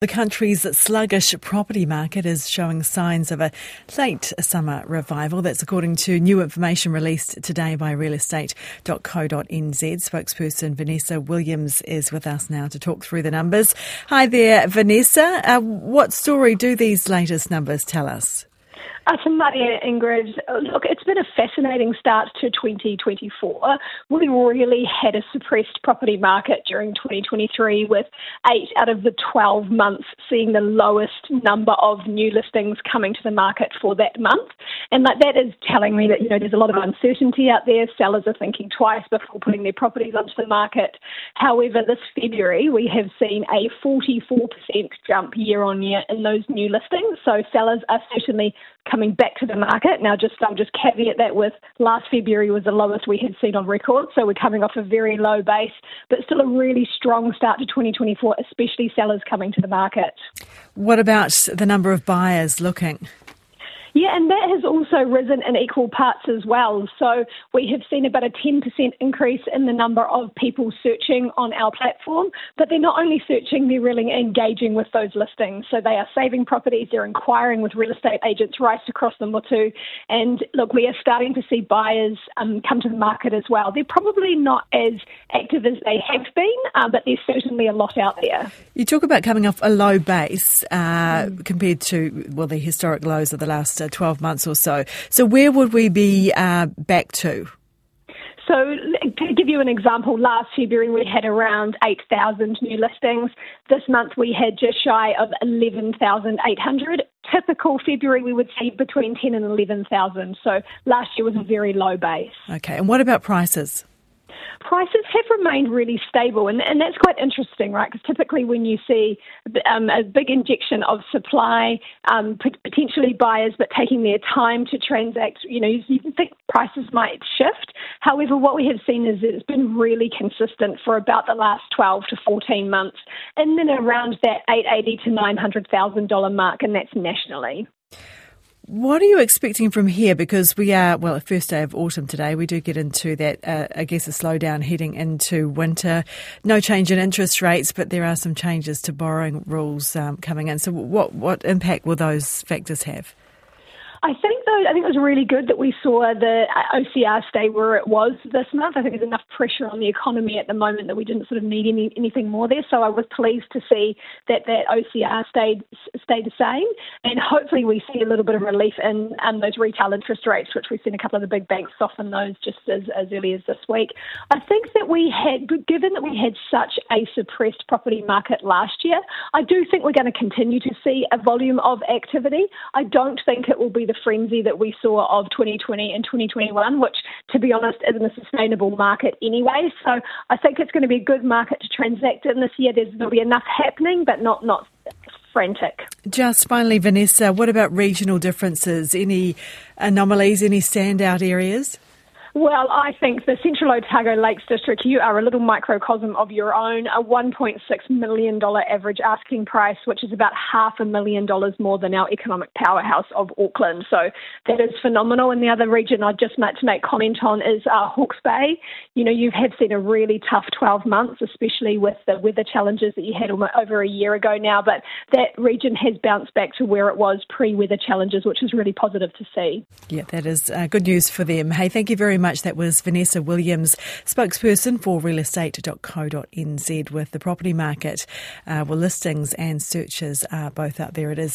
The country's sluggish property market is showing signs of a late summer revival. That's according to new information released today by realestate.co.nz. Spokesperson Vanessa Williams is with us now to talk through the numbers. Hi there, Vanessa. Uh, what story do these latest numbers tell us? Uh, to Maria Ingrid, look, it's been a fascinating start to 2024. We really had a suppressed property market during 2023 with eight out of the 12 months seeing the lowest number of new listings coming to the market for that month. And that, that is telling me that, you know, there's a lot of uncertainty out there. Sellers are thinking twice before putting their properties onto the market. However, this February, we have seen a 44% jump year on year in those new listings. So sellers are certainly coming back to the market. Now, just I'll just caveat that with last February was the lowest we had seen on record, so we're coming off a very low base, but still a really strong start to 2024, especially sellers coming to the market. What about the number of buyers looking? Yeah, and that has also risen in equal parts as well. So we have seen about a 10% increase in the number of people searching on our platform, but they're not only searching, they're really engaging with those listings. So they are saving properties, they're inquiring with real estate agents right across the motu. And look, we are starting to see buyers um, come to the market as well. They're probably not as active as they have been, uh, but there's certainly a lot out there. You talk about coming off a low base uh, mm. compared to, well, the historic lows of the last uh, 12 months or so. So, where would we be uh, back to? So, to give you an example, last February we had around 8,000 new listings. This month we had just shy of 11,800. Typical February we would see between 10 and 11,000. So, last year was a very low base. Okay, and what about prices? Have remained really stable, and, and that's quite interesting, right? Because typically, when you see um, a big injection of supply, um, potentially buyers, but taking their time to transact, you know, you, you think prices might shift. However, what we have seen is it's been really consistent for about the last 12 to 14 months, and then around that 880 to 900 thousand dollar mark, and that's nationally. What are you expecting from here? Because we are, well, the first day of autumn today. We do get into that, uh, I guess, a slowdown heading into winter. No change in interest rates, but there are some changes to borrowing rules um, coming in. So, what, what impact will those factors have? I think though, I think it was really good that we saw the OCR stay where it was this month. I think there's enough pressure on the economy at the moment that we didn't sort of need any, anything more there. So I was pleased to see that that OCR stayed stayed the same, and hopefully we see a little bit of relief in um, those retail interest rates, which we've seen a couple of the big banks soften those just as, as early as this week. I think that we had, given that we had such a suppressed property market last year, I do think we're going to continue to see a volume of activity. I don't think it will be the frenzy that we saw of 2020 and 2021, which, to be honest, isn't a sustainable market anyway. So I think it's going to be a good market to transact in this year. There's, there'll be enough happening, but not not frantic. Just finally, Vanessa, what about regional differences? Any anomalies? Any standout areas? Well, I think the Central Otago Lakes District, you are a little microcosm of your own. A $1.6 million average asking price, which is about half a million dollars more than our economic powerhouse of Auckland. So that is phenomenal. And the other region I'd just like to make comment on is uh, Hawke's Bay. You know, you have seen a really tough 12 months, especially with the weather challenges that you had over a year ago now. But that region has bounced back to where it was pre weather challenges, which is really positive to see. Yeah, that is uh, good news for them. Hey, thank you very much. That was Vanessa Williams, spokesperson for realestate.co.nz with the property market. Uh, well, listings and searches are both up there. It is